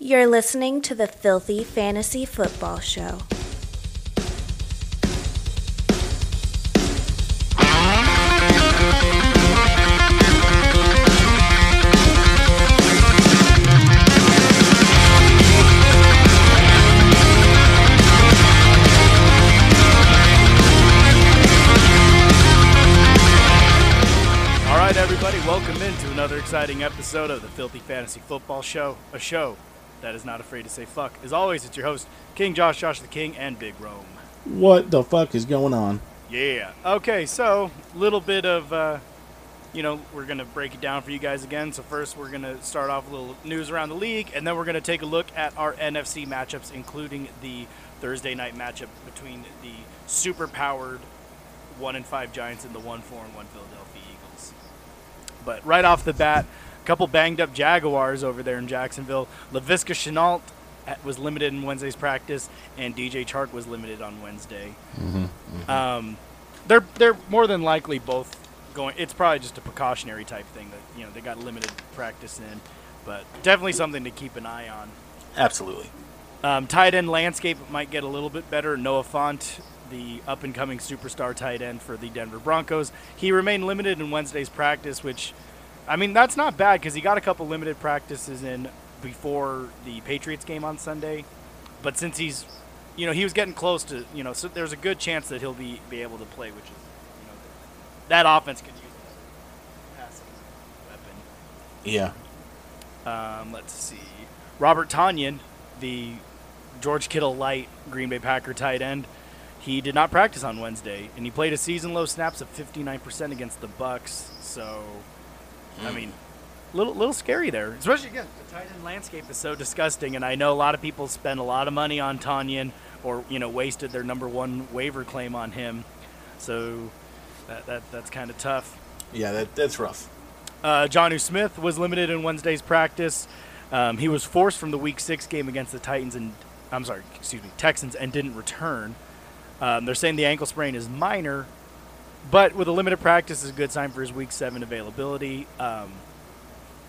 You're listening to the Filthy Fantasy Football Show. All right, everybody, welcome into another exciting episode of the Filthy Fantasy Football Show, a show that is not afraid to say fuck. As always, it's your host, King Josh, Josh the King, and Big Rome. What the fuck is going on? Yeah. Okay, so little bit of, uh, you know, we're gonna break it down for you guys again. So first, we're gonna start off a little news around the league, and then we're gonna take a look at our NFC matchups, including the Thursday night matchup between the super-powered one and five Giants and the one four and one Philadelphia Eagles. But right off the bat, couple banged up Jaguars over there in Jacksonville. Laviska Shenault was limited in Wednesday's practice, and DJ Chark was limited on Wednesday. Um, they're they're more than likely both going. It's probably just a precautionary type thing that you know they got limited practice in, but definitely something to keep an eye on. Absolutely. Um, tight end landscape might get a little bit better. Noah Fant, the up and coming superstar tight end for the Denver Broncos, he remained limited in Wednesday's practice, which, I mean, that's not bad because he got a couple limited practices in before the Patriots game on Sunday. But since he's, you know, he was getting close to, you know, so there's a good chance that he'll be, be able to play, which is, you know, that offense could use a passing weapon. Yeah. Um, let's see. Robert Tonyan, the George Kittle light Green Bay Packer tight end, he did not practice on Wednesday, and he played a season low snaps of 59% against the Bucks. So, I mean, little little scary there. Especially again, the tight end landscape is so disgusting, and I know a lot of people spend a lot of money on Tonyan, or you know, wasted their number one waiver claim on him. So, that, that that's kind of tough. Yeah, that that's rough. Uh, Jonnu Smith was limited in Wednesday's practice. Um, he was forced from the Week Six game against the Titans and I'm sorry, excuse me, Texans, and didn't return. Um, they're saying the ankle sprain is minor, but with a limited practice is a good sign for his Week Seven availability. Um,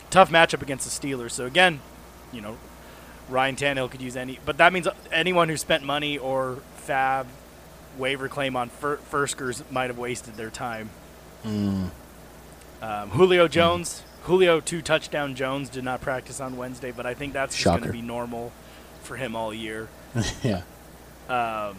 tough matchup against the Steelers. So again, you know, Ryan Tannehill could use any, but that means anyone who spent money or fab waiver claim on fir- might have wasted their time. Um, Julio Jones, Julio two touchdown Jones did not practice on Wednesday, but I think that's just going to be normal for him all year. yeah. Um,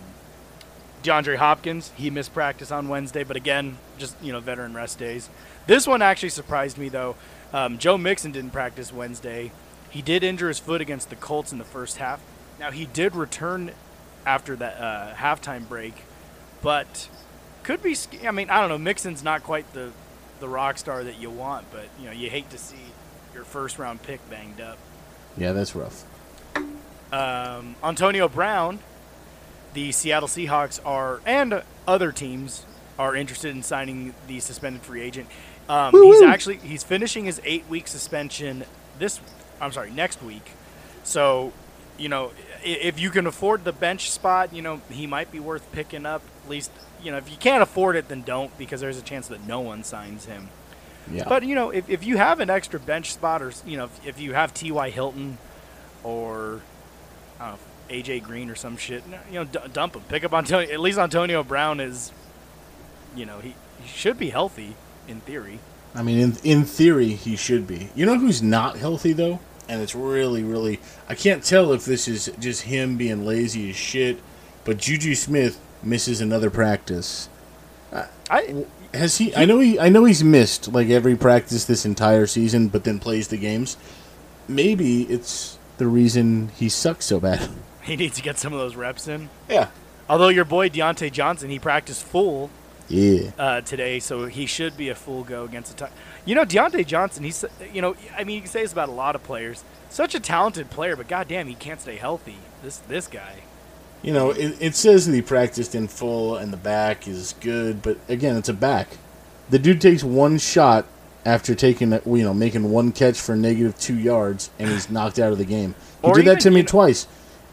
DeAndre Hopkins, he missed practice on Wednesday, but again, just you know, veteran rest days. This one actually surprised me though. Um, Joe Mixon didn't practice Wednesday. He did injure his foot against the Colts in the first half. Now he did return after that uh, halftime break, but could be. I mean, I don't know. Mixon's not quite the the rock star that you want, but you know, you hate to see your first round pick banged up. Yeah, that's rough. Um, Antonio Brown, the Seattle Seahawks are, and other teams are interested in signing the suspended free agent. Um, he's actually he's finishing his eight week suspension this. I'm sorry, next week. So, you know, if you can afford the bench spot, you know he might be worth picking up. At least, you know, if you can't afford it, then don't because there's a chance that no one signs him. Yeah. But you know, if, if you have an extra bench spot, or you know, if, if you have T.Y. Hilton, or I don't know, AJ Green or some shit, you know, d- dump him. Pick up Antonio. At least Antonio Brown is, you know, he, he should be healthy in theory. I mean, in in theory, he should be. You know who's not healthy though, and it's really, really. I can't tell if this is just him being lazy as shit, but Juju Smith misses another practice. I Has he? I know he. I know he's missed like every practice this entire season, but then plays the games. Maybe it's the reason he sucks so bad. he needs to get some of those reps in. Yeah. Although your boy Diontae Johnson, he practiced full Yeah. uh, today, so he should be a full go against the. Ti- you know, Diontae Johnson. He's you know, I mean, you can say this about a lot of players. Such a talented player, but goddamn, he can't stay healthy. This this guy. You know, it, it says that he practiced in full and the back is good, but again, it's a back. The dude takes one shot after taking, a, you know, making one catch for negative two yards, and he's knocked out of the game. He Or did that to me you know- twice.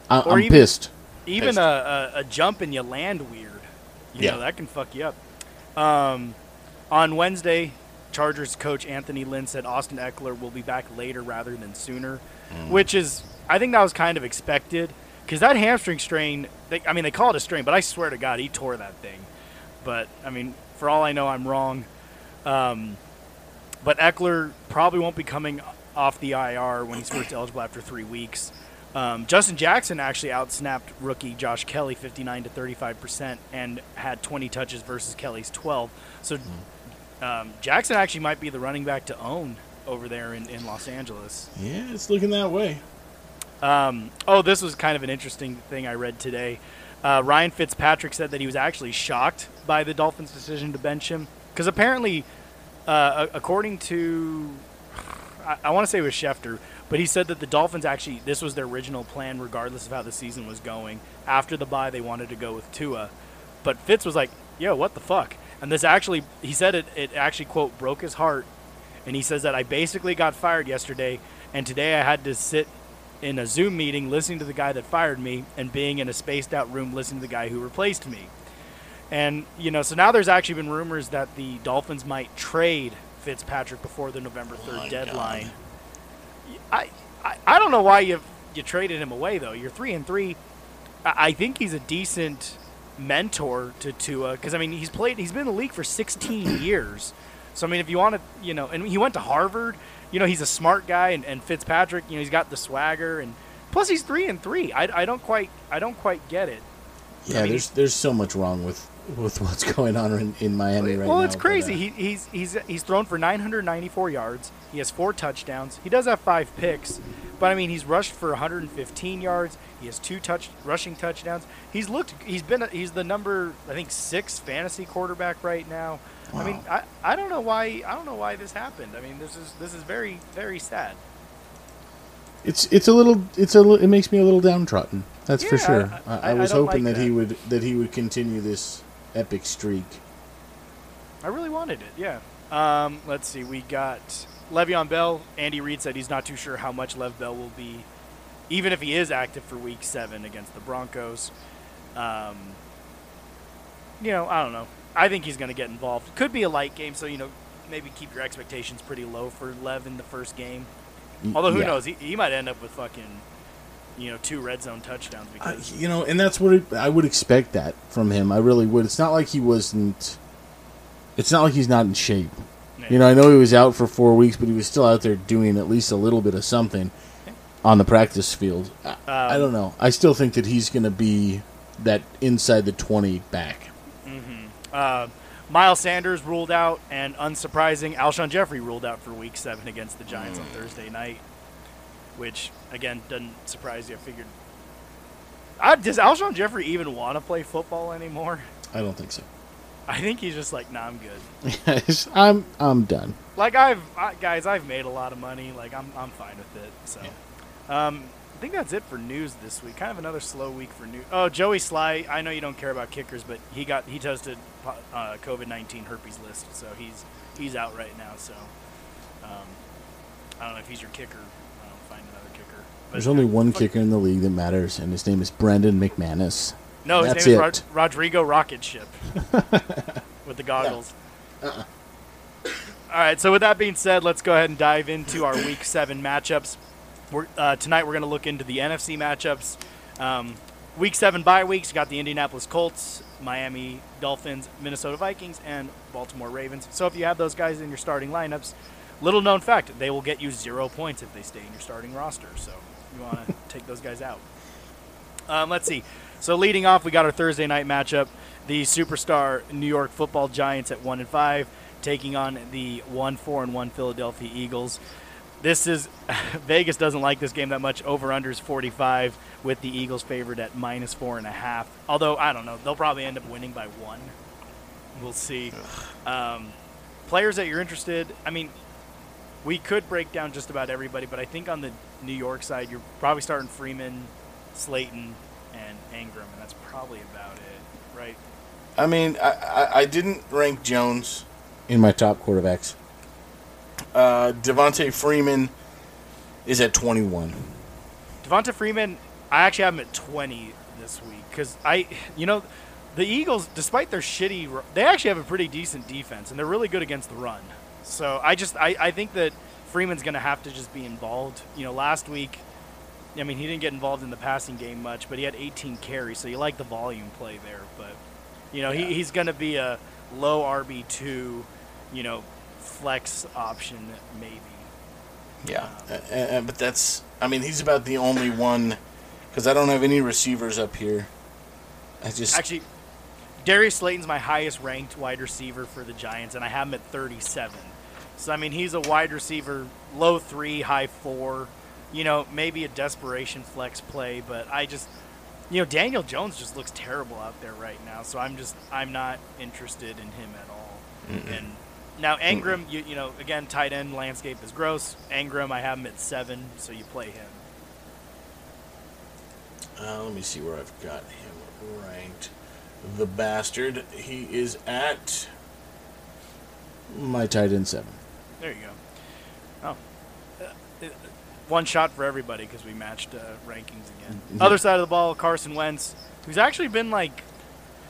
I, I'm even- pissed. Even Pissed. a, a, a jump and you land weird. You Yeah. know, that can fuck you up. Um, on Wednesday, Chargers coach Anthony Lynn said Austin Ekeler will be back later rather than sooner, Mm. which is I think that was kind of expected because that hamstring strain. They, I mean, they call it a strain, but I swear to God, he tore that thing. But I mean, for all I know, I'm wrong. Um, but Eckler probably won't be coming off the IR when he's first eligible after three weeks. Um, Justin Jackson actually outsnapped rookie Josh Kelley 59 to 35 percent and had 20 touches versus Kelley's 12. So um, Jackson actually might be the running back to own over there in, in Los Angeles. Yeah, it's looking that way. Um, oh, this was kind of an interesting thing I read today. Uh, Ryan Fitzpatrick said that he was actually shocked by the Dolphins' decision to bench him because apparently, uh, according to, I, I want to say it was Schefter, but he said that the Dolphins actually this was their original plan, regardless of how the season was going. After the bye, they wanted to go with Tua, but Fitz was like, "Yo, what the fuck?" And this actually, he said it, it actually quote broke his heart, and he says that I basically got fired yesterday, and today I had to sit in a Zoom meeting listening to the guy that fired me and being in a spaced out room listening to the guy who replaced me. And, you know, so now there's actually been rumors that the Dolphins might trade Fitzpatrick before the November 3rd my deadline. I, I I don't know why you you traded him away though. You're 3 and 3. I, I think he's a decent mentor to Tua cuz I mean, he's played he's been in the league for 16 years. So I mean, if you want to, you know, and he went to Harvard, you know, he's a smart guy, and, and Fitzpatrick, you know, he's got the swagger, and plus he's three and three. I, I don't quite I don't quite get it. Yeah, I mean, there's there's so much wrong with with what's going on in, in Miami right now. well, it's but, crazy. uh, he, he's he's he's thrown for 994 yards. He has four touchdowns. He does have five picks, but I mean, he's rushed for 115 yards. He has two touch rushing touchdowns. He's looked. He's been. He's the number I think six fantasy quarterback right now. I mean, I, I don't know why I don't know why this happened. I mean, this is this is very very sad. It's it's a little it's a it makes me a little downtrodden. That's for sure. I- I, I- I I was don't hoping like that, he would that he would continue this epic streak. I really wanted it. Yeah. Um, let's see. We got Le'Veon Bell. Andy Reid said he's not too sure how much Lev Bell will be, even if he is active for Week Seven against the Broncos. Um, you know, I don't know. I think he's going to get involved. Could be a light game, so you know, maybe keep your expectations pretty low for Lev in the first game. Although who yeah. knows, he, he might end up with fucking, you know, two red zone touchdowns I, you know, and that's what it, I would expect that from him. I really would. It's not like he wasn't. It's not like he's not in shape. You know, I know he was out for four weeks, but he was still out there doing at least a little bit of something on the practice field. I, I Um, don't know. I still think that he's going to be that inside the twenty back. Uh, Miles Sanders ruled out, and unsurprising, Alshon Jeffery ruled out for Week Seven against the Giants on Thursday night, which again doesn't surprise you. I figured. I, does Alshon Jeffery even want to play football anymore? I don't think so. I think he's just like, nah, I'm good. I'm I'm done. Like I've I, guys, I've made a lot of money. Like I'm I'm fine with it. So, um, I think that's it for news this week. Kind of another slow week for news. Oh, Joey Slye. I know you don't care about kickers, but he got he tested uh, COVID nineteen herpes list, so he's he's out right now. So, um, I don't know if he's your kicker. I don't find another kicker. But There's only one kicker in the league that matters, and his name is Brandon McManus. No, his That's name is. Rod- Rodrigo Rocketship with the goggles. Uh-uh. All right. So with that being said, let's go ahead and dive into our Week Seven matchups. We're, uh, tonight we're going to look into the NFC matchups. Um, week Seven bye weeks. You got the Indianapolis Colts, Miami Dolphins, Minnesota Vikings, and Baltimore Ravens. So if you have those guys in your starting lineups, little known fact, they will get you zero points if they stay in your starting roster. So you want to take those guys out. Um, let's see. So leading off, we got our Thursday night matchup: the superstar New York Football Giants at one and five, taking on the one four and one Philadelphia Eagles. This is Vegas doesn't like this game that much. Over unders 45 with the Eagles favored at minus four and a half. Although I don't know, they'll probably end up winning by one. We'll see. Um, players that you're interested. I mean, we could break down just about everybody, but I think on the New York side, you're probably starting Freeman, Slayton, and Engram, and that's probably about it, right? I mean, I, I, I didn't rank Jones in my top quarterbacks. Uh, Devonta Freeman is at 21. Devonta Freeman, I actually have him at 20 this week because I, you know, the Eagles, despite their shitty, they actually have a pretty decent defense and they're really good against the run. So I just, I, I think that Freeman's going to have to just be involved. You know, last week I mean, he didn't get involved in the passing game much, but he had 18 carries, so you like the volume play there. But you know, Yeah. he, he's going to be a low RB two, you know, flex option maybe. Yeah, uh, uh, but that's. I mean, he's about the only one because I don't have any receivers up here. I just Actually, Darius Slayton's my highest ranked wide receiver for the Giants, and I have him at 37. So I mean, he's a wide receiver, low three, high four. You know, maybe a desperation flex play, but I just, you know, Daniel Jones just looks terrible out there right now. So I'm just, I'm not interested in him at all. And now Engram, you, you know, again, tight end landscape is gross. Engram, I have him at seven, so you play him. Uh, let me see where I've got him ranked. The bastard. He is at my tight end seven. There you go. Oh, Uh, uh, one shot for everybody because we matched uh, rankings again. Mhm. Other side of the ball, Carson Wentz, who's actually been like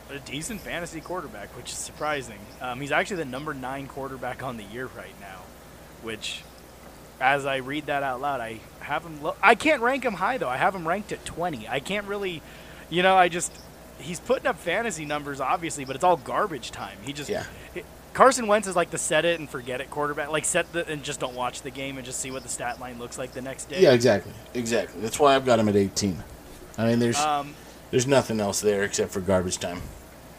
a decent fantasy quarterback, which is surprising. Um, he's actually the number nine quarterback on the year right now, which, as I read that out loud, I have him. Lo- I can't rank him high though. I have him ranked at 20. I can't really, you know, I just he's putting up fantasy numbers obviously, but it's all garbage time. He just Yeah. Carson Wentz is like the set it and forget it quarterback. Like set the and just don't watch the game and just see what the stat line looks like the next day. Yeah, exactly, exactly. That's why I've got him at eighteen. I mean, there's Um, there's nothing else there except for garbage time.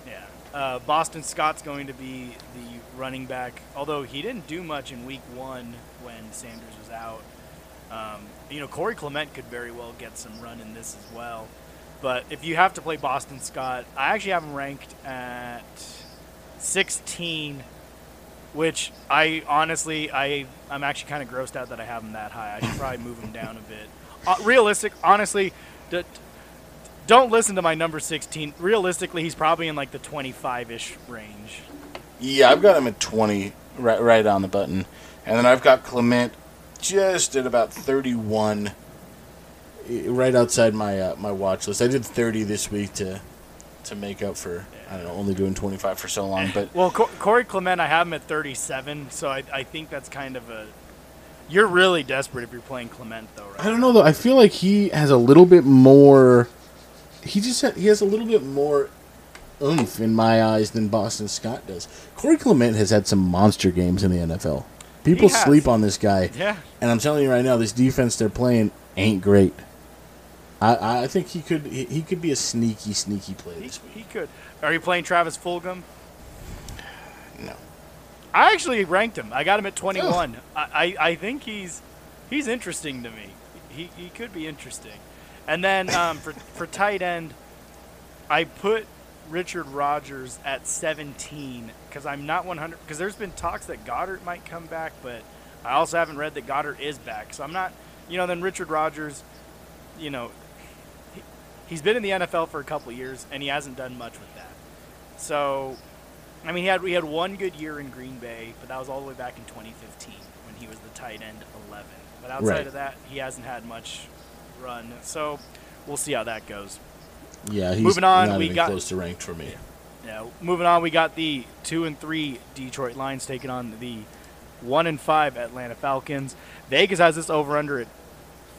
yeah. Uh, Boston Scott's going to be the running back, although he didn't do much in Week One when Sanders was out. Um, you know, Corey Clement could very well get some run in this as well. But if you have to play Boston Scott, I actually have him ranked at 16, which I honestly, I I'm actually kind of grossed out that I have him that high. I should probably move him down a bit. Uh, realistic, honestly, d- don't listen to my number 16. Realistically, he's probably in like the 25-ish range. Yeah, I've got him at twenty, right, right on the button, and then I've got Clement just at about thirty-one, eh, right outside my uh, my watch list. I did thirty this week to to make up for I don't know only doing twenty-five for so long, but Well, Co- Corey Clement, I have him at 37, so I, I think that's kind of a. You're really desperate if you're playing Clement, though, right? I don't know though. I feel like he has a little bit more. He just ha- he has a little bit more oomph in my eyes than Boston Scott does. Corey Clement has had some monster games in the NFL. People sleep on this guy, Yeah. and I'm telling you right now, this defense they're playing ain't great. I, I think he could he, he could be a sneaky sneaky play He, week. he could. Are you playing Travis Fulgham? No, I actually ranked him. I got him at 21. I, I, I think he's he's interesting to me. He, he could be interesting. And then um, for for tight end, I put Richard Rogers at 17 because I'm not 100 because there's been talks that Goedert might come back, but I also haven't read that Goedert is back. So I'm not, you know, then Richard Rogers, you know, he's been in the NFL for a couple years and he hasn't done much with that. So I mean, he had we had one good year in Green Bay, but that was all the way back in 2015 when he was the tight end 11. But outside Right. of that, he hasn't had much run. So we'll see how that goes. yeah, he's Moving on, we got- close to ranked for me. Yeah, moving on, we got the two and three Detroit Lions taking on the one and five Atlanta Falcons. Vegas has this over under at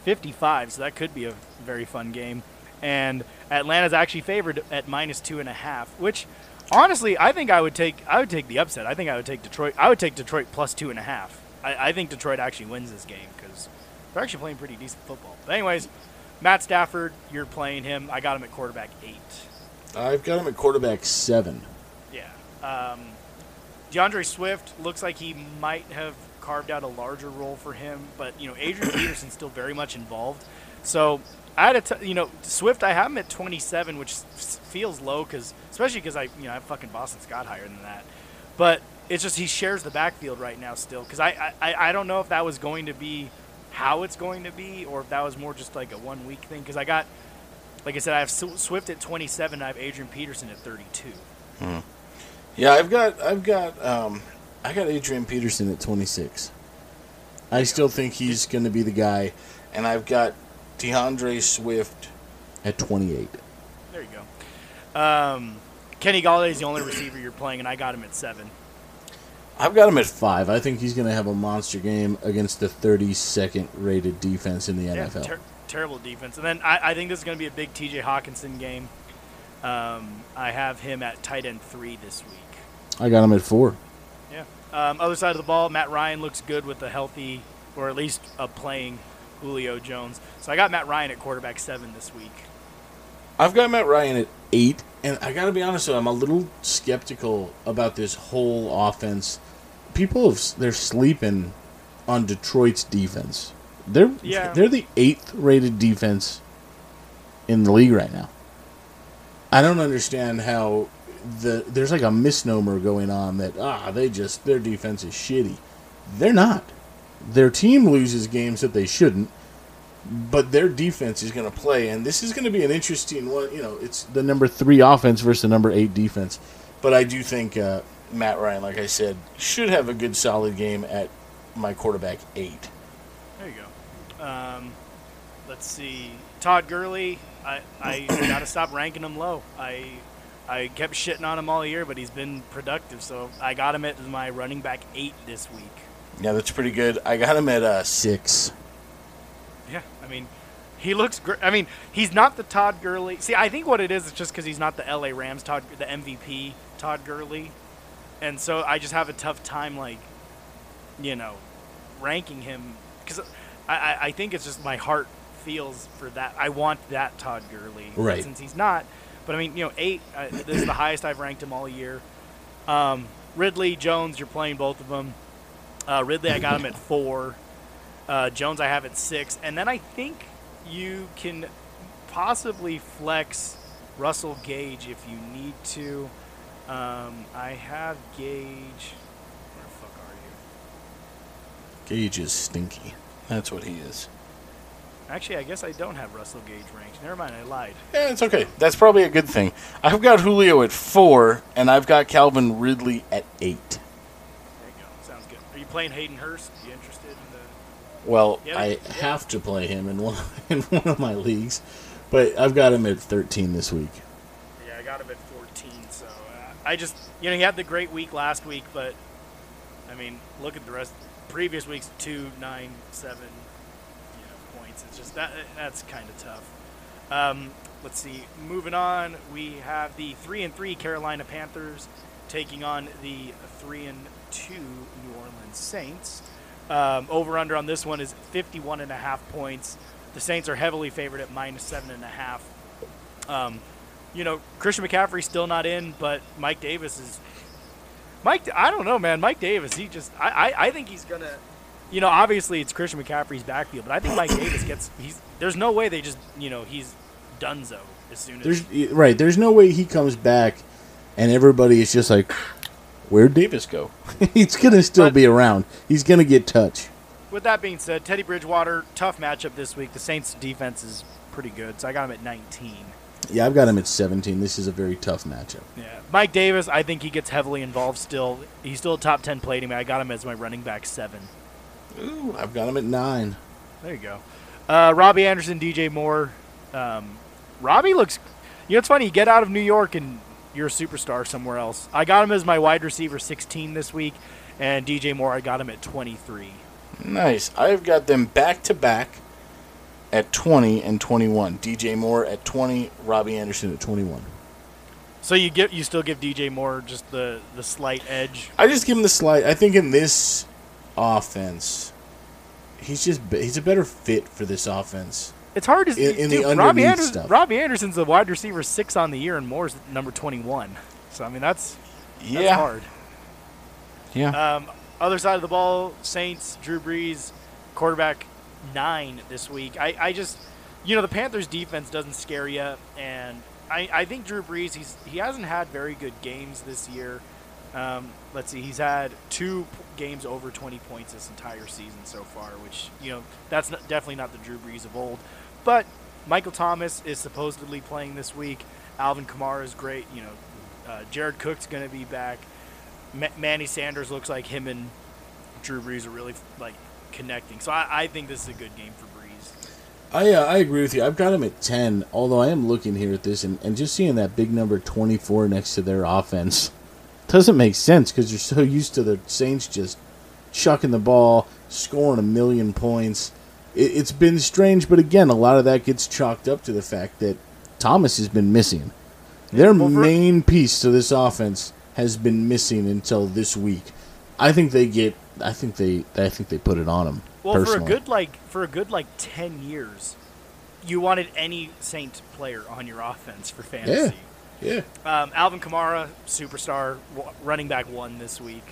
55, so that could be a very fun game. And Atlanta's actually favored at minus two and a half, which honestly I think I would take. I would take the upset. I think I would take Detroit. I would take Detroit plus two and a half. I, I think Detroit actually wins this game because they're actually playing pretty decent football. But anyways, Matt Stafford, you're playing him. I got him at quarterback eight. I've got him at quarterback seven. Yeah. Um, D'Andre Swift looks like he might have carved out a larger role for him, but you know Adrian Peterson's still very much involved. So I had a t- you know Swift. I have him at 27, which feels low because especially because I you know I have fucking Boston Scott higher than that. But it's just he shares the backfield right now still because I, I I don't know if that was going to be how it's going to be or if that was more just like a one week thing because I got like I said I have Sw- Swift at 27. I have Adrian Peterson at 32. Hmm. Yeah, I've got I've got um I got Adrian Peterson at 26. I still think he's going to be the guy, and I've got D'Andre Swift at 28. There you go. Um, Kenny Golladay is the only receiver you're playing, and I got him at seven. I've got him at five. I think he's going to have a monster game against the 32nd rated defense in the Yeah, NFL. ter- terrible defense. And then I, I think this is going to be a big T.J. Hockenson game. Um, I have him at tight end three this week. I got him at four. Yeah. Um, other side of the ball, Matt Ryan looks good with a healthy, or at least a playing Julio Jones. So I got Matt Ryan at quarterback seven this week. I've got Matt Ryan at eight, and I got to be honest, with you, I'm a little skeptical about this whole offense. People have they're sleeping on Detroit's defense. They're Yeah. they're the eighth rated defense in the league right now. I don't understand how the there's like a misnomer going on that ah they just their defense is shitty. They're not. Their team loses games that they shouldn't, but their defense is going to play, and this is going to be an interesting one. You know, it's the number three offense versus the number eight defense. But I do think uh, Matt Ryan, like I said, should have a good solid game at my quarterback eight. There you go. Um, let's see. Todd Gurley, I, I got to stop ranking him low. I I kept shitting on him all year, but he's been productive. So I got him at my running back eight this week. Yeah, that's pretty good. I got him at uh, six. Yeah, I mean, he looks great. I mean, he's not the Todd Gurley. See, I think what it is is just because he's not the LA Rams Todd, the MVP Todd Gurley, and so I just have a tough time, like, you know, ranking him because I, I, I think it's just my heart feels for that. I want that Todd Gurley, Right. Since he's not, but I mean, you know, eight. Uh, this is the highest I've ranked him all year. Um, Ridley Jones, you're playing both of them. Uh, Ridley, I got him at four. Uh, Jones, I have at six, and then I think you can possibly flex Russell Gage if you need to. Um, I have Gage. Where the fuck are you? Gage is stinky. That's what he is. Actually, I guess I don't have Russell Gage ranked. Never mind, I lied. Yeah, it's okay. That's probably a good thing. I've got Julio at four, and I've got Calvin Ridley at eight. There you go. Sounds good. Are you playing Hayden Hurst? You interested in the? Well, Yeah, I yeah. have to play him in one in one of my leagues, but I've got him at thirteen this week. Yeah, I got him at 14. So uh, I just, you know, he had the great week last week, but I mean, look at the rest. Previous weeks, two, nine, seven, you know, points. It's just that that's kind of tough. Um, let's see. Moving on, we have the three and three Carolina Panthers taking on the three and two Saints. Um, over under on this one is 51 and a half points. The Saints are heavily favored at minus seven and a half. Um, you know, Christian McCaffrey's still not in, but Mike Davis is. Mike, I don't know, man. Mike Davis, he just, I, I, I think he's gonna. You know, obviously it's Christian McCaffrey's backfield, but I think Mike Davis gets. He's there's no way they just, you know, he's Dunzo as soon as. There's right. There's no way he comes back, and everybody is just like, "Where'd Davis go?" He's gonna still But- be around. He's gonna get touch. With that being said, Teddy Bridgewater, tough matchup this week. The Saints' defense is pretty good, so I got him at 19. Yeah, I've got him at seventeen. This is a very tough matchup. Yeah, Mike Davis, I think he gets heavily involved still. He's still a top 10 play to me. I got him as my running back seven. Ooh, I've got him at nine. There you go. Uh, Robbie Anderson, DJ Moore. Um, Robbie looks. You know, it's funny. You get out of New York and you're a superstar somewhere else. I got him as my wide receiver 16 this week, and DJ Moore, I got him at 23. Nice. I've got them back to back at twenty and twenty-one. DJ Moore at twenty. Robbie Anderson at twenty-one. So you get you still give DJ Moore just the the slight edge. I just give him the slight. I think in this offense, he's just he's a better fit for this offense. It's hard to In- in the dude, Robbie, Anderson, stuff. Robbie Anderson's the wide receiver six on the year, and Moore's number 21. So I mean that's that's yeah, hard. yeah. Um, other side of the ball, Saints, Drew Brees, quarterback nine this week. I, I just, you know, the Panthers defense doesn't scare you, and I, I think Drew Brees, he's he hasn't had very good games this year. Um, let's see, he's had two p- games over 20 points this entire season so far, which you know that's not, definitely not the Drew Brees of old. But Michael Thomas is supposedly playing this week. Alvin Kamara is great. You know, uh, Jared Cook's going to be back. Ma- Manny Sanders looks like him and Drew Brees are really like connecting. So I, I think this is a good game for Brees. I uh, I agree with you. I've got him at ten. Although I am looking here at this and, and just seeing that big number twenty-four next to their offense doesn't make sense because you're so used to the Saints just chucking the ball, scoring a million points. It, it's been strange, but again, a lot of that gets chalked up to the fact that Thomas has been missing. Their main piece to this offense has been missing until this week. I think they get. I think they. I think they put it on him. Well, for a good like for a good like ten years, you wanted any Saint player on your offense for fantasy. yeah, Um, Alvin Kamara, superstar, running back one this week.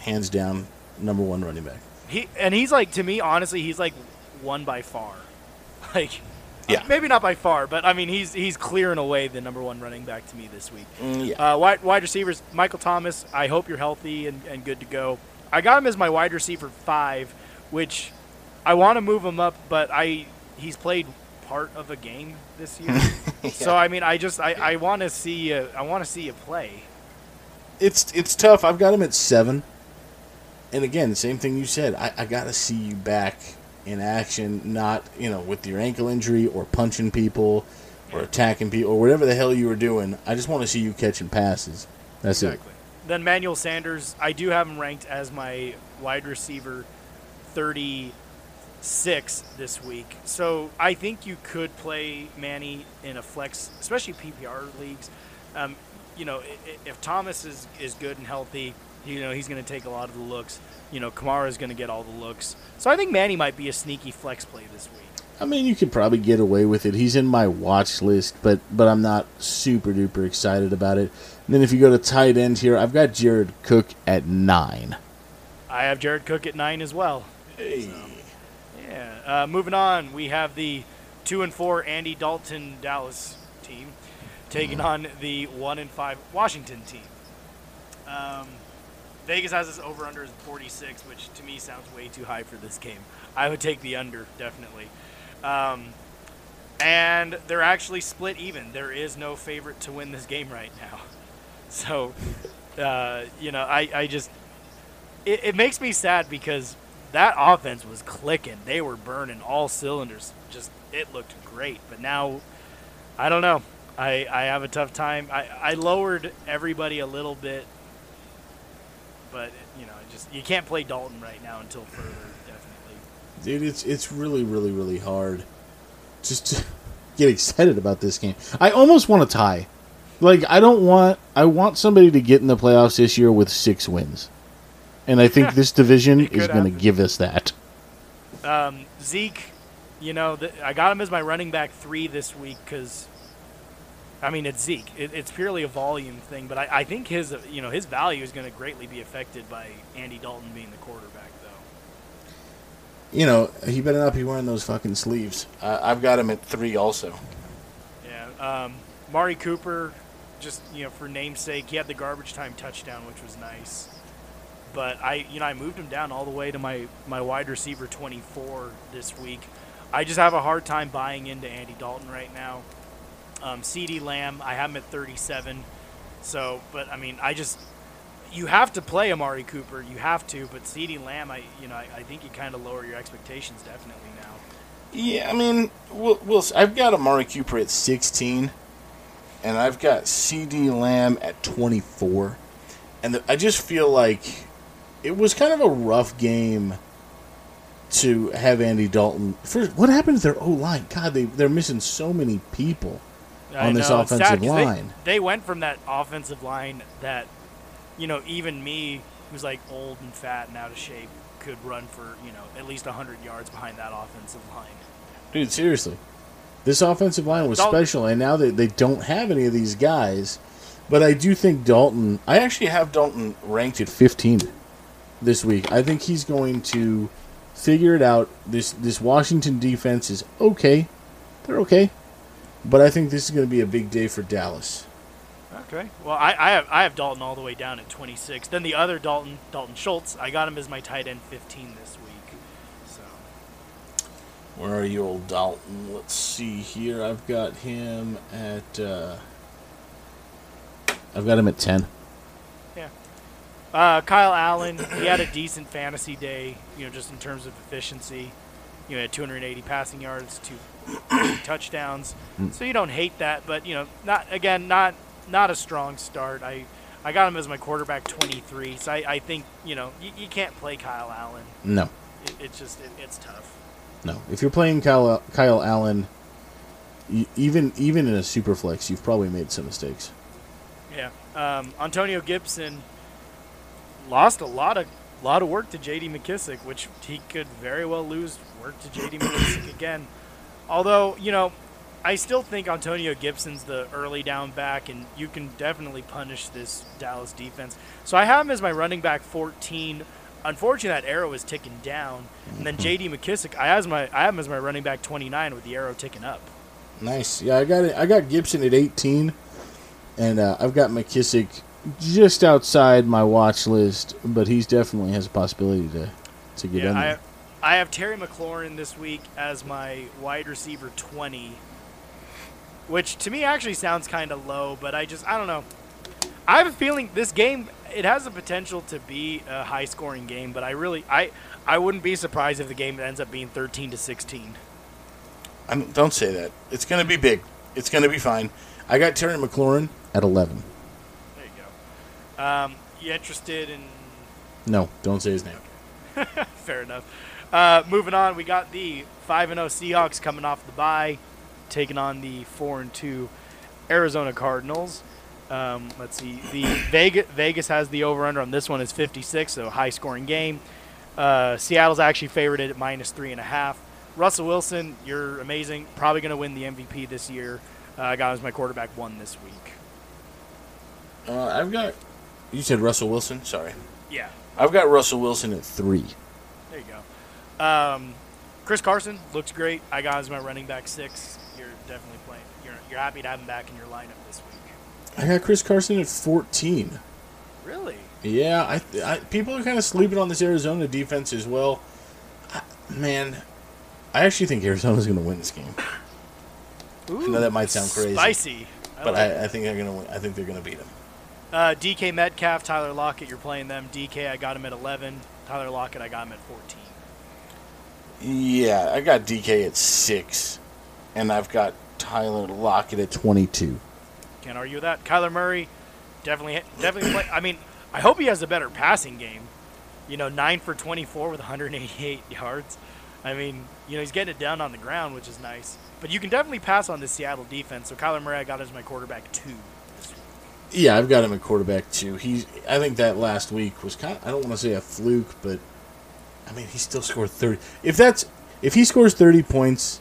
hands down, number one running back. He and he's like to me, honestly, he's like one by far. Like, Yeah. maybe not by far, but I mean, he's he's clearing away the number one running back to me this week. Mm, yeah. Uh, wide, wide receivers, Michael Thomas. I hope you're healthy and, and good to go. I got him as my wide receiver five, which I want to move him up, but I he's played part of a game this year. So I mean, I just I, I want to see uh, I want to see you play. it's it's tough. I've got him at seven. And again, the same thing you said. I, I got to see you back in action, not you know with your ankle injury or punching people or attacking people or whatever the hell you were doing. I just want to see you catching passes. That's it. Then Emmanuel Sanders, I do have him ranked as my wide receiver 36 this week. So I think you could play Manny in a flex, especially PPR leagues. Um, you know, if Thomas is, is good and healthy, you know, he's going to take a lot of the looks. You know, Kamara is going to get all the looks. So I think Manny might be a sneaky flex play this week. I mean, you could probably get away with it. He's in my watch list, but but I'm not super duper excited about it. And then if you go to tight end here, I've got Jared Cook at nine. I have Jared Cook at nine as well. Hey, Yeah. Uh, moving on, we have the two and four Andy Dalton Dallas team taking on the one and five Washington team. Um, Vegas has this over under as 46, which to me sounds way too high for this game. I would take the under definitely. Um, and they're actually split even. There is no favorite to win this game right now. So, uh, you know, I, I just it, it makes me sad because that offense was clicking. They were burning all cylinders. Just it looked great. But now, I don't know. I, I have a tough time. I, I lowered everybody a little bit, but you know, just you can't play Dalton right now until further. Definitely. Dude, it's it's really really really hard just to get excited about this game. I almost want to tie. Like I don't want I want somebody to get in the playoffs this year with 6 wins. And I think this division is going to give us that. Um, Zeke, you know, th- I got him as my running back three this week because, I mean, it's Zeke. It, it's purely a volume thing, but I, I think his, you know, his value is going to greatly be affected by Andy Dalton being the quarterback, though. You know, he better not be wearing those fucking sleeves. Uh, I've got him at 3 also. Yeah. Um, Mari Cooper, just you know, for namesake, he had the garbage time touchdown, which was nice. But I, you know, I moved him down all the way to my my wide receiver 24 this week. I just have a hard time buying into Andy Dalton right now. Um, CeeDee Lamb, I have him at 37. So, but I mean, I just you have to play Amari Cooper, you have to. But CeeDee Lamb, I, you know, I, I think you kind of lower your expectations definitely now. Yeah, I mean, we'll, we'll, I've got Amari Cooper at 16, and I've got CeeDee Lamb at 24. And the, I just feel like it was kind of a rough game to have Andy Dalton. First, what happened to their O line? God, they they're missing so many people. I on this know, sad offensive 'cause they- line. They, went from that offensive line that, you know, even me, who's like old and fat and out of shape, could run for, you know, at least 100 yards behind that offensive line. Dude, seriously. This offensive line was Dalton- special, and now they, they don't have any of these guys. But I do think Dalton. I actually have Dalton ranked at 15 this week. I think he's going to figure it out. This this Washington defense is okay. They're okay. But I think this is going to be a big day for Dallas. Okay. Well, I, I have I have Dalton all the way down at 26. Then the other Dalton, Dalton Schultz, I got him as my tight end 15 this week. So Where are you, old Dalton? Let's see here. I've got him at. Uh, I've got him at 10. Uh, Kyle Allen, he had a decent fantasy day, you know, just in terms of efficiency. You know, had 280 passing yards, two touchdowns. So you don't hate that, but you know, not again, not not a strong start. I I got him as my quarterback 23, so I, I think you know you, you can't play Kyle Allen. No. It, it's just it, it's tough. No, if you're playing Kyle Kyle Allen, you, even even in a super flex, you've probably made some mistakes. Yeah. Um, Antonio Gibson lost a lot of lot of work to J.D. McKissic, which he could very well lose work to J.D. McKissic again. Although you know, I still think Antonio Gibson's the early down back, and you can definitely punish this Dallas defense. So I have him as my running back 14. Unfortunately, that arrow is ticking down, and then J.D. McKissic, I have my I have him as my running back 29 with the arrow ticking up. Nice. Yeah, I got it. I got Gibson at 18, and uh, I've got McKissic just outside my watch list, but he's definitely has a possibility to to get in there. I, I have Terry McLaurin this week as my wide receiver 20, which to me actually sounds kind of low, but I just, I don't know. I have a feeling this game, it has the potential to be a high scoring game, but I really, I, I wouldn't be surprised if the game ends up being 13 to 16. I don't- don't say that. It's going to be big. It's going to be fine. I got Terry McLaurin at 11. There you go. Um, you interested in No, don't say his name. Fair enough. Uh, moving on, we got the five and zero Seahawks coming off the bye, taking on the four and two Arizona Cardinals. Um, let's see. The Vegas Vegas has the over under on this one is 56, so high scoring game. Uh, Seattle's actually favored at minus three and a half. Russell Wilson, you're amazing. Probably going to win the MVP this year. Uh, I got him as my quarterback one this week. Uh, I've got. You said Russell Wilson? Sorry. Yeah, I've got Russell Wilson at 3. there you go. Um, Chris Carson looks great. I got him as my running back six. You're definitely playing. You're, you're happy to have him back in your lineup this week. I got Chris Carson at 14. Really? Yeah, I, I people are kind of sleeping on this Arizona defense as well. I, man, I actually think Arizona's going to win this game, Ooh, know that might sound crazy, Spicy. I but like. I, I think they're going to win. I think they're going to beat them. uh, DK Metcalf, Tyler Lockett, you're playing them. DK, I got him at 11. Tyler Lockett, I got him at 14. Yeah, I got DK at six, and I've got Tyler Lockett at 22. Can't argue with that. Kyler Murray, definitely, definitely. Play, I mean, I hope he has a better passing game. You know, nine for 24 with 188 yards. I mean, you know, he's getting it down on the ground, which is nice. But you can definitely pass on the Seattle defense. So Kyler Murray, I got as my quarterback two. Yeah, I've got him at quarterback too. He's. I think that last week was kind. Of, I don't want to say a fluke, but I mean, he still scored 30. If that's if he scores 30 points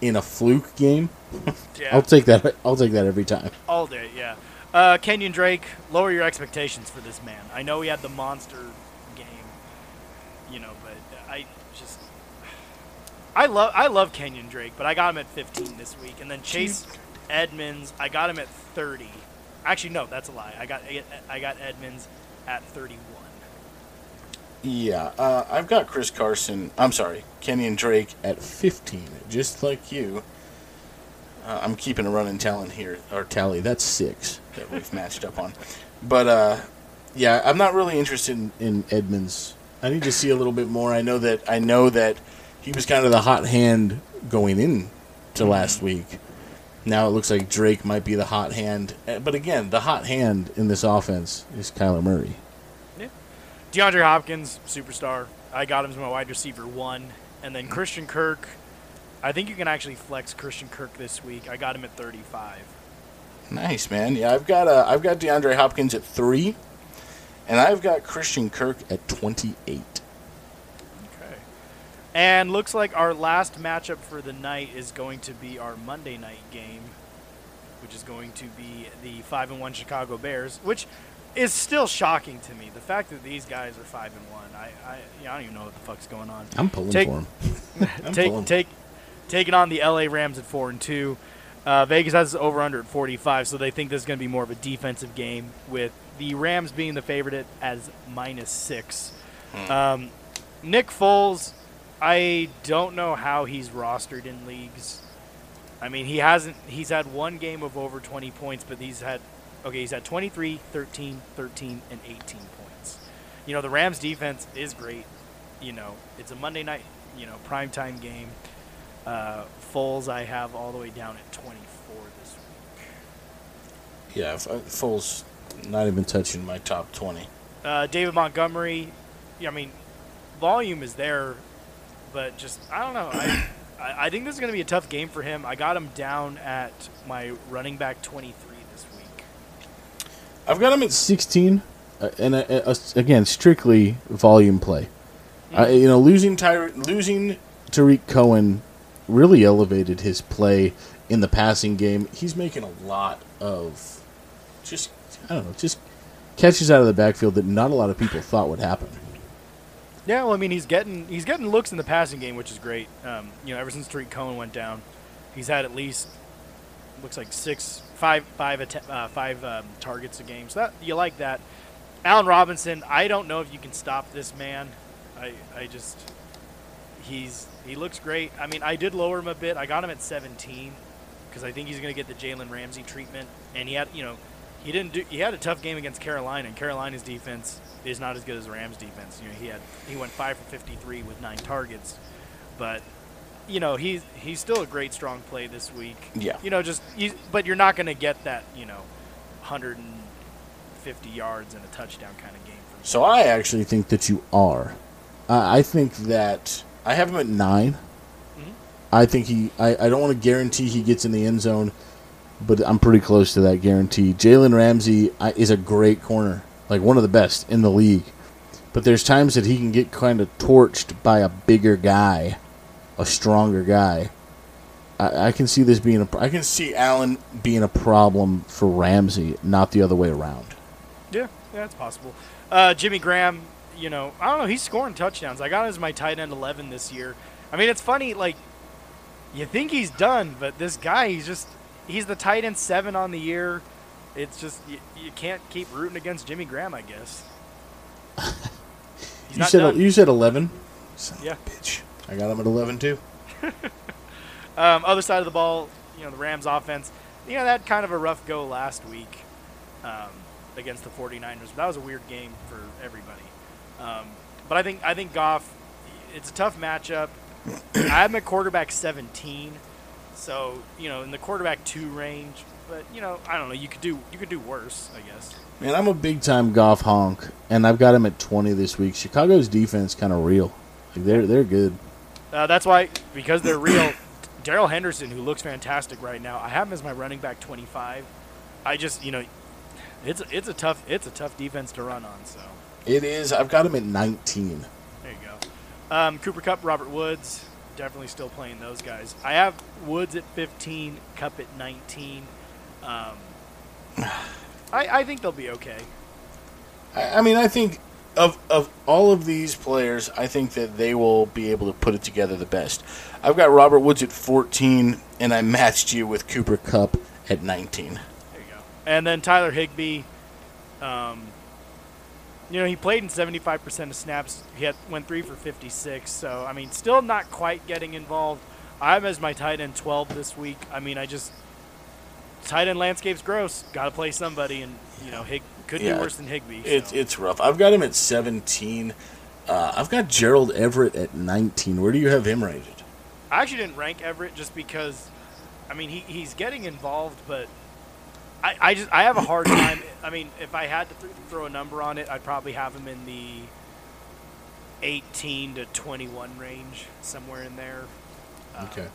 in a fluke game, Yeah, I'll take that. I'll take that every time. all day. Yeah. Uh, Kenyan Drake, lower your expectations for this man. I know he had the monster game, you know, but I just I love I love Kenyan Drake, but I got him at 15 this week, and then Chase Edmonds, I got him at 30. Actually, no, that's a lie. I got I got Edmonds at 31. Yeah, uh, I've got Chris Carson. I'm sorry, Kenyan Drake at 15, just like you. Uh, I'm keeping a running talent here, or tally. That's six that we've matched up on. But uh, yeah, I'm not really interested in, in Edmonds. I need to see a little bit more. I know that I know that he was kind of the hot hand going in to last week. Now it looks like Drake might be the hot hand. Uh, But again, the hot hand in this offense is Kyler Murray. DeAndre Hopkins, superstar. I got him as my wide receiver one, and then Christian Kirk. I think you can actually flex Christian Kirk this week. I got him at 35. Nice man. Yeah, I've got uh, I've got DeAndre Hopkins at three, and I've got Christian Kirk at twenty eight. Okay. And looks like our last matchup for the night is going to be our Monday night game, which is going to be the five and one Chicago Bears, which is still shocking to me. The fact that these guys are five and one, I, I, yeah, I don't even know what the fuck's going on. I'm pulling Take- for them. Take pulling. take taking on the LA Rams at four and two. Uh, Vegas has over under at 45, so they think this is going to be more of a defensive game with the Rams being the favorite at, as minus six. Um, Nick Foles, I don't know how he's rostered in leagues. I mean, he hasn't. He's had one game of over 20 points, but he's had okay. He's at 23, 13, 13, and 18 points. You know, the Rams defense is great. You know, it's a Monday night, you know, primetime game. Uh, Foles, I have all the way down at 24 this week. Yeah, uh, Foles not even touching my top twenty. Uh, David Montgomery, I mean, volume is there, but just I don't know. I I, think this is going to be a tough game for him. I got him down at my running back 23 this week. I've got him at 16, uh, and uh, uh, again, strictly volume play. Uh, you know, losing Ty- losing Tarik Cohen really elevated his play in the passing game. He's making a lot of just I don't know, just catches out of the backfield that not a lot of people thought would happen. Yeah, well, I mean, he's getting he's getting looks in the passing game, which is great. Um, you know, ever since Tarik Cohen went down, he's had at least looks like six, five, five, uh, five um, targets a game. So that you like that. Allen Robinson, I don't know if you can stop this man. I I just he's he looks great. I mean, I did lower him a bit. I got him at 17 because I think he's going to get the Jalen Ramsey treatment, and he had you know he didn't do he had a tough game against Carolina, and Carolina's defense is not as good as Rams defense. You know, he had he went five for 53 with nine targets, but you know he's he's still a great strong play this week. Yeah. You know, just you, but you're not going to get that you know 150 yards and a touchdown kind of game from. him. So I actually think that you are. Uh, I think that I have him at 9 Mhm. I think he. I, I don't want to guarantee he gets in the end zone, but I'm pretty close to that guarantee. Jalen Ramsey I, is a great corner, like one of the best in the league. But there's times that he can get kind of torched by a bigger guy, a stronger guy. I, I can see this being a. I can see Allen being a problem for Ramsey, not the other way around. Yeah, yeah, it's possible. Uh, Jimmy Graham, you know, I don't know. He's scoring touchdowns. I got him as my tight end 11 this year. I mean, it's funny. Like, you think he's done, but this guy, he's just he's the tight end seven on the year. It's just you, you can't keep rooting against Jimmy Graham, I guess. You said done. you said 11. Son Yeah. bitch. I got him at 11 too. Um, other side of the ball, you know, the Rams offense, you know, that kind of a rough go last week um, against the 49ers. That was a weird game for everybody. Um, but I think I think Goff, it's a tough matchup. I have him at quarterback 17, so you know, in the quarterback two range. But you know, I don't know. You could do you could do worse, I guess. Man, I'm a big time Goff honk, and I've got him at 20 this week. Chicago's defense kind of real. Like they're they're good. Uh, that's why because they're real. Darrell Henderson, who looks fantastic right now, I have him as my running back 25. I just you know, it's it's a tough it's a tough defense to run on. So It is. I've got him at 19. there you go. Um, Cooper Kupp, Robert Woods, definitely still playing those guys. I have Woods at 15, Kupp at 19. Um, I I think they'll be okay. I, I mean, I think of of all of these players, I think that they will be able to put it together the best. I've got Robert Woods at 14, and I matched you with Cooper Kupp at 19. There you go. And then Tyler Higbee, um, you know, he played in 75% of snaps. He had went three for 56. So I mean, still not quite getting involved. I'm as my tight end 12 this week. I mean, I just tight end landscape's gross. Got to play somebody, and you know, Hig could Yeah, be worse than Higbee. It's so. it's rough. I've got him at 17. Uh, I've got Gerald Everett at 19. Where do you have him rated? I actually didn't rank Everett just because, I mean, he, he's getting involved, but I, I just I have a hard time. I mean, if I had to th- throw a number on it, I'd probably have him in the 18 to 21 range, somewhere in there. Uh, Okay.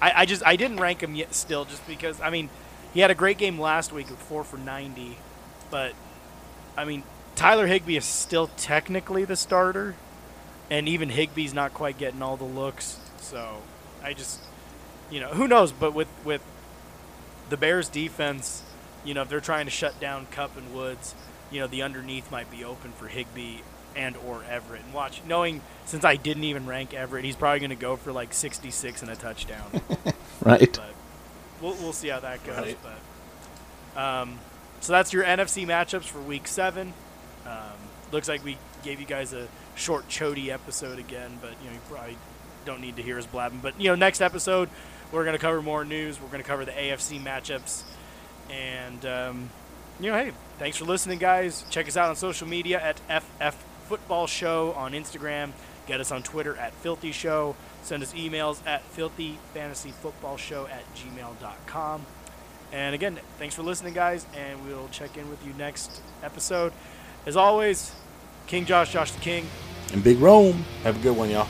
I, I just I didn't rank him yet still just because I mean he had a great game last week with four for 90, but I mean Tyler Higbee is still technically the starter, and even Higbee's not quite getting all the looks. So I just you know who knows, but with with the Bears defense, you know if they're trying to shut down Kupp and Woods, you know the underneath might be open for Higbee and or Everett. And watch, knowing since I didn't even rank Everett, he's probably going to go for like 66 and a touchdown Right. but we'll, we'll see how that goes. Right. But um, so that's your NFC matchups for Week Seven. Um, looks like we gave you guys a short Chody episode again, but you know you probably don't need to hear us blabbing. But you know next episode we're going to cover more news. We're going to cover the AFC matchups, and um, you know hey, thanks for listening, guys. Check us out on social media at FF Football Show on Instagram. Get us on Twitter at Filthy Show. Send us emails at filthyfantasyfootballshow at gmail.com. And again, thanks for listening, guys, and we'll check in with you next episode. As always, King Josh, Josh the King. And Big Rome. Have a good one, y'all.